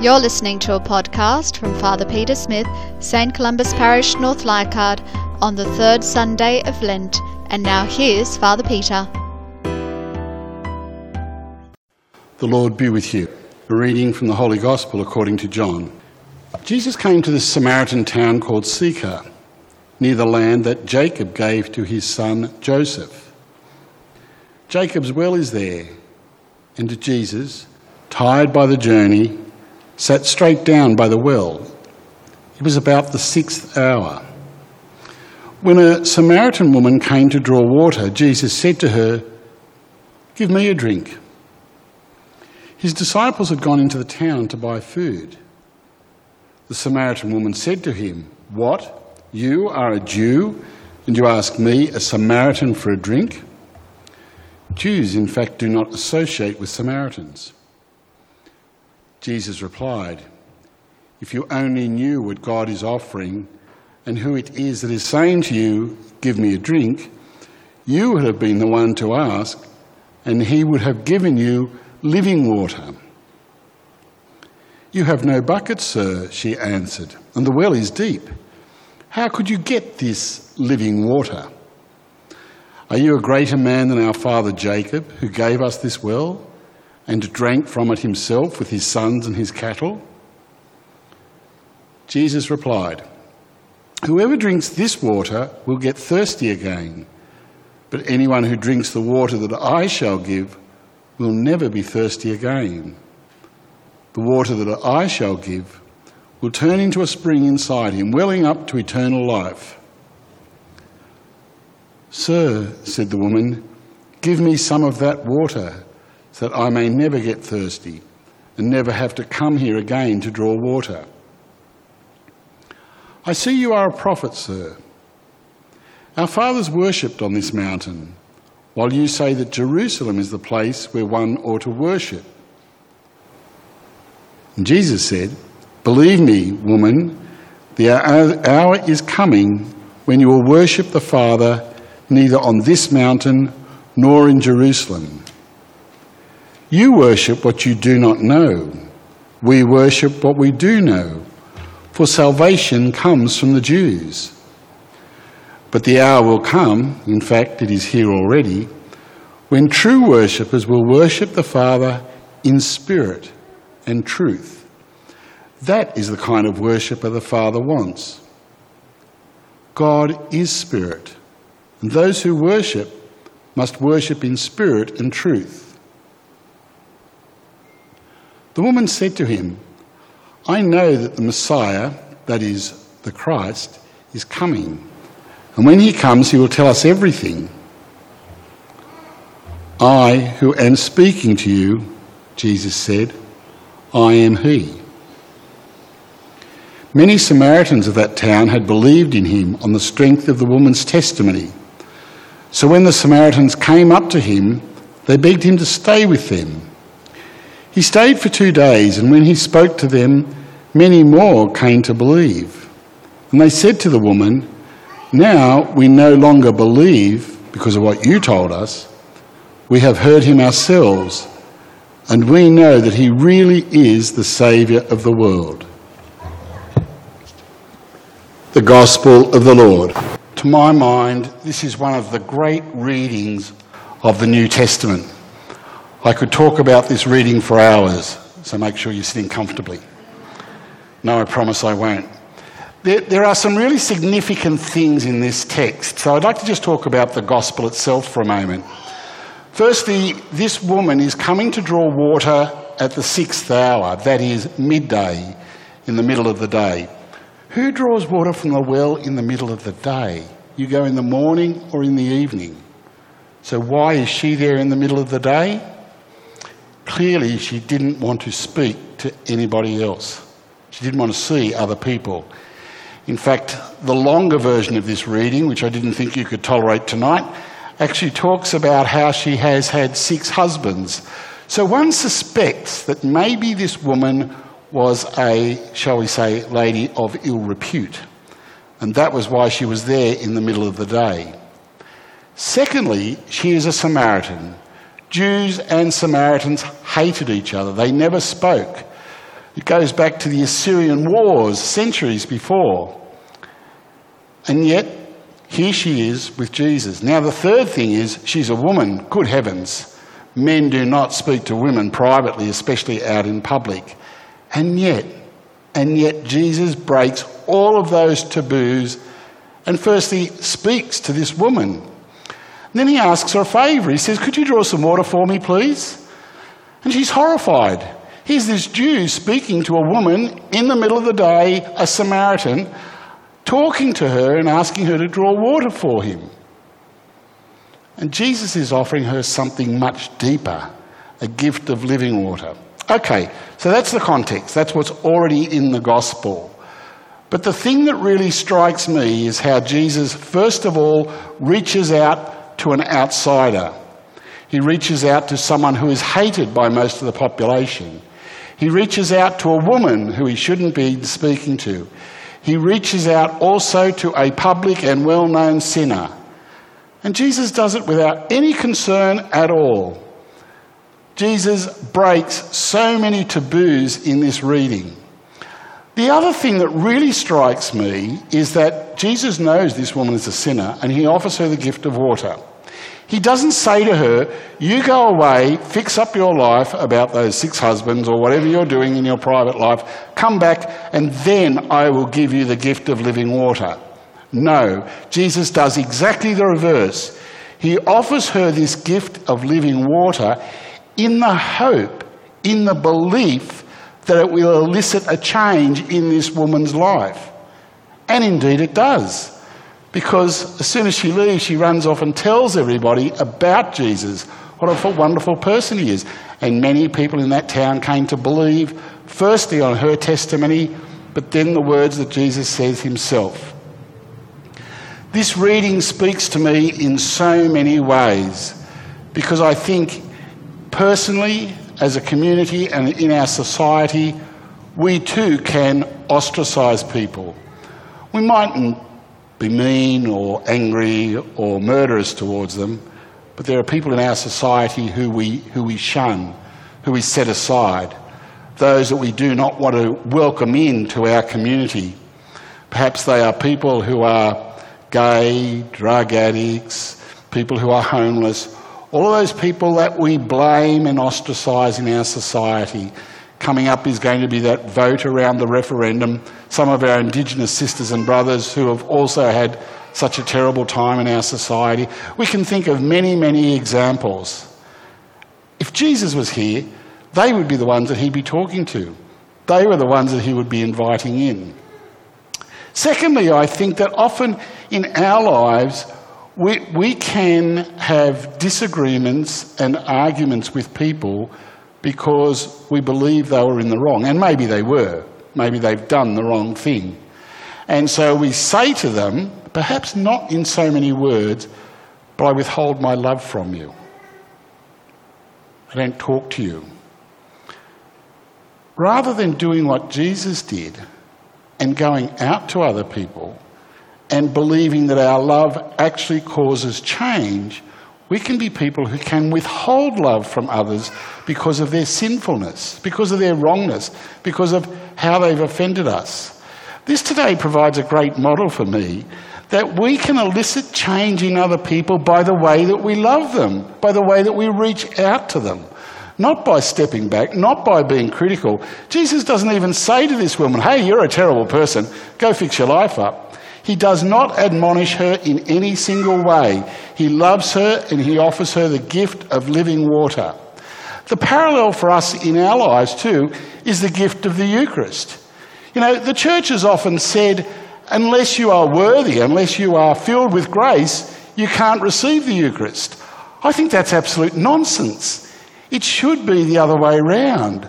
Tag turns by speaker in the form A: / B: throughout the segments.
A: You're listening to a podcast from Father Peter Smith, St. Columba's Parish, North Leichhardt, on the third Sunday of Lent. And now here's Father Peter.
B: The Lord be with you. A reading from the Holy Gospel according to John. Jesus came to this Samaritan town called Sychar, near the land that Jacob gave to his son Joseph. Jacob's well is there, and Jesus, tired by the journey, sat straight down by the well. It was about the sixth hour. When a Samaritan woman came to draw water, Jesus said to her, Give me a drink. His disciples had gone into the town to buy food. The Samaritan woman said to him, What? You are a Jew, and you ask me, a Samaritan, for a drink? Jews, in fact, do not associate with Samaritans. Jesus replied, If you only knew what God is offering and who it is that is saying to you, Give me a drink, you would have been the one to ask, and he would have given you living water. You have no bucket, sir, she answered, and the well is deep. How could you get this living water? Are you a greater man than our father Jacob, who gave us this well? And drank from it himself with his sons and his cattle? Jesus replied, Whoever drinks this water will get thirsty again, but anyone who drinks the water that I shall give will never be thirsty again. The water that I shall give will turn into a spring inside him, welling up to eternal life. Sir, said the woman, give me some of that water so that I may never get thirsty and never have to come here again to draw water. I see you are a prophet, sir. Our fathers worshipped on this mountain, while you say that Jerusalem is the place where one ought to worship. And Jesus said, Believe me, woman, the hour is coming when you will worship the Father neither on this mountain nor in Jerusalem. You worship what you do not know. We worship what we do know, for salvation comes from the Jews. But the hour will come, in fact, it is here already, when true worshippers will worship the Father in spirit and truth. That is the kind of worshipper the Father wants. God is spirit, and those who worship must worship in spirit and truth. The woman said to him, I know that the Messiah, that is, the Christ, is coming. And when he comes, he will tell us everything. I, who am speaking to you, Jesus said, I am he. Many Samaritans of that town had believed in him on the strength of the woman's testimony. So when the Samaritans came up to him, they begged him to stay with them. He stayed for two days, and when he spoke to them, many more came to believe. And they said to the woman, Now we no longer believe because of what you told us. We have heard him ourselves, and we know that he really is the Saviour of the world. The Gospel of the Lord. To my mind, this is one of the great readings of the New Testament. I could talk about this reading for hours, so make sure you're sitting comfortably. No, I promise I won't. There, there, are some really significant things in this text, so I'd like to just talk about the gospel itself for a moment. Firstly, this woman is coming to draw water at the sixth hour, that is, midday, in the middle of the day. Who draws water from the well in the middle of the day? You go in the morning or in the evening. So, why is she there in the middle of the day? Clearly, she didn't want to speak to anybody else. She didn't want to see other people. In fact, the longer version of this reading, which I didn't think you could tolerate tonight, actually talks about how she has had six husbands. So one suspects that maybe this woman was a, shall we say, lady of ill repute. And that was why she was there in the middle of the day. Secondly, she is a Samaritan. Jews and Samaritans hated each other. They never spoke. It goes back to the Assyrian wars centuries before. And yet, here she is with Jesus. Now, the third thing is she's a woman. Good heavens. Men do not speak to women privately, especially out in public. And yet, and yet Jesus breaks all of those taboos and firstly speaks to this woman. And then he asks her a favour. He says, Could you draw some water for me, please? And she's horrified. Here's this Jew speaking to a woman in the middle of the day, a Samaritan, talking to her and asking her to draw water for him. And Jesus is offering her something much deeper a gift of living water. Okay, so that's the context. That's what's already in the gospel. But the thing that really strikes me is how Jesus, first of all, reaches out to an outsider. He reaches out to someone who is hated by most of the population. He reaches out to a woman who he shouldn't be speaking to. He reaches out also to a public and well known sinner. And Jesus does it without any concern at all. Jesus breaks so many taboos in this reading. The other thing that really strikes me is that Jesus knows this woman is a sinner and he offers her the gift of water. He doesn't say to her, You go away, fix up your life about those six husbands or whatever you're doing in your private life, come back, and then I will give you the gift of living water. No, Jesus does exactly the reverse. He offers her this gift of living water in the hope, in the belief that it will elicit a change in this woman's life. And indeed it does. Because as soon as she leaves, she runs off and tells everybody about Jesus. What a wonderful person he is. And many people in that town came to believe, firstly on her testimony, but then the words that Jesus says himself. This reading speaks to me in so many ways because I think personally, as a community, and in our society, we too can ostracise people. We mightn't be mean or angry or murderous towards them, but there are people in our society who we, who we shun, who we set aside, those that we do not want to welcome into our community. Perhaps they are people who are gay, drug addicts, people who are homeless, all of those people that we blame and ostracise in our society. Coming up is going to be that vote around the referendum. Some of our Indigenous sisters and brothers who have also had such a terrible time in our society. We can think of many, many examples. If Jesus was here, they would be the ones that he'd be talking to. They were the ones that he would be inviting in. Secondly, I think that often in our lives, we, we can have disagreements and arguments with people because we believe they were in the wrong. And maybe they were. Maybe they've done the wrong thing. And so we say to them, perhaps not in so many words, but I withhold my love from you. I don't talk to you. Rather than doing what Jesus did and going out to other people and believing that our love actually causes change, we can be people who can withhold love from others because of their sinfulness, because of their wrongness, because of how they've offended us. This today provides a great model for me that we can elicit change in other people by the way that we love them, by the way that we reach out to them. Not by stepping back, not by being critical. Jesus doesn't even say to this woman, Hey, you're a terrible person, go fix your life up. He does not admonish her in any single way. He loves her and he offers her the gift of living water. The parallel for us in our lives, too, is the gift of the Eucharist. You know, the church has often said, unless you are worthy, unless you are filled with grace, you can't receive the Eucharist. I think that's absolute nonsense. It should be the other way round.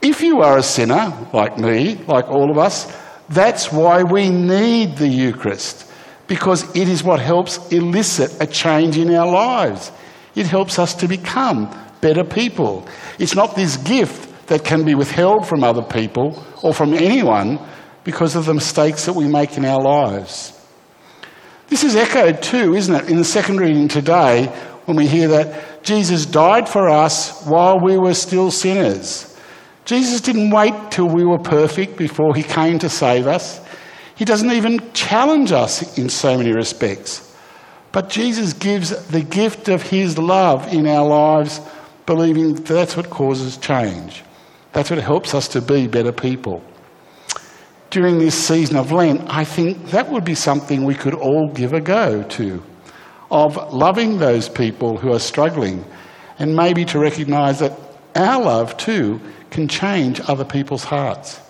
B: If you are a sinner, like me, like all of us, that's why we need the Eucharist, because it is what helps elicit a change in our lives. It helps us to become better people. It's not this gift that can be withheld from other people or from anyone because of the mistakes that we make in our lives. This is echoed too, isn't it, in the second reading today when we hear that Jesus died for us while we were still sinners. Jesus didn't wait till we were perfect before he came to save us. He doesn't even challenge us in so many respects. But Jesus gives the gift of his love in our lives, believing that's what causes change. That's what helps us to be better people. During this season of Lent, I think that would be something we could all give a go to of loving those people who are struggling and maybe to recognise that our love too can change other people's hearts.